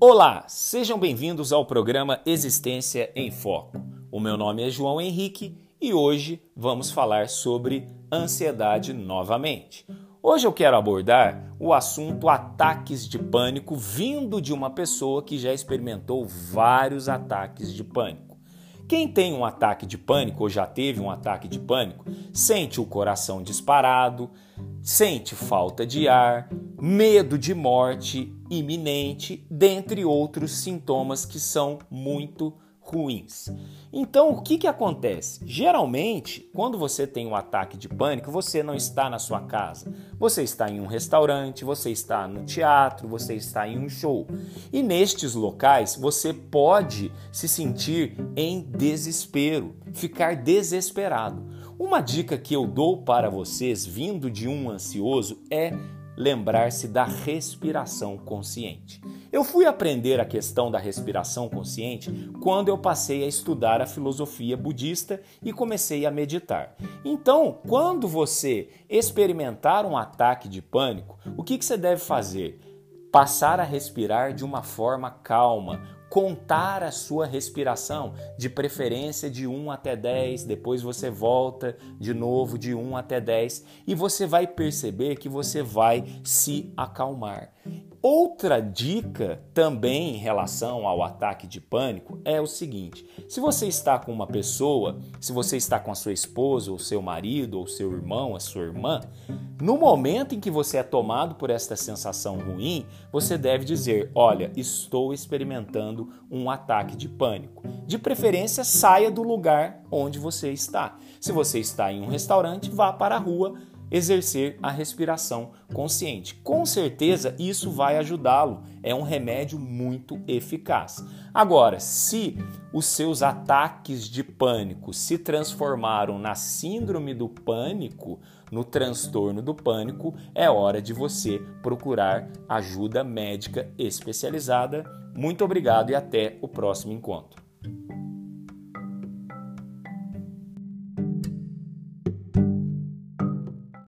Olá, sejam bem-vindos ao programa Existência em Foco. O meu nome é João Henrique e hoje vamos falar sobre ansiedade novamente. Hoje eu quero abordar o assunto ataques de pânico vindo de uma pessoa que já experimentou vários ataques de pânico. Quem tem um ataque de pânico ou já teve um ataque de pânico, sente o coração disparado, sente falta de ar, medo de morte iminente, dentre outros sintomas que são muito ruins. Então, o que, que acontece? Geralmente, quando você tem um ataque de pânico, você não está na sua casa. Você está em um restaurante, você está no teatro, você está em um show. E nestes locais, você pode se sentir em desespero, ficar desesperado. Uma dica que eu dou para vocês, vindo de um ansioso, é lembrar-se da respiração consciente. Eu fui aprender a questão da respiração consciente quando eu passei a estudar a filosofia budista e comecei a meditar. Então, quando você experimentar um ataque de pânico, o que, que você deve fazer? Passar a respirar de uma forma calma, contar a sua respiração, de preferência de 1 até 10, depois você volta de novo de 1 até 10 e você vai perceber que você vai se acalmar. Outra dica também em relação ao ataque de pânico é o seguinte: se você está com uma pessoa, se você está com a sua esposa, ou seu marido, ou seu irmão, a sua irmã, no momento em que você é tomado por esta sensação ruim, você deve dizer: Olha, estou experimentando um ataque de pânico. De preferência, saia do lugar onde você está. Se você está em um restaurante, vá para a rua exercer a respiração consciente. Com certeza isso vai ajudá-lo. É um remédio muito eficaz. Agora, se os seus ataques de pânico se transformaram na síndrome do pânico, no transtorno do pânico, é hora de você procurar ajuda médica especializada. Muito obrigado e até o próximo encontro.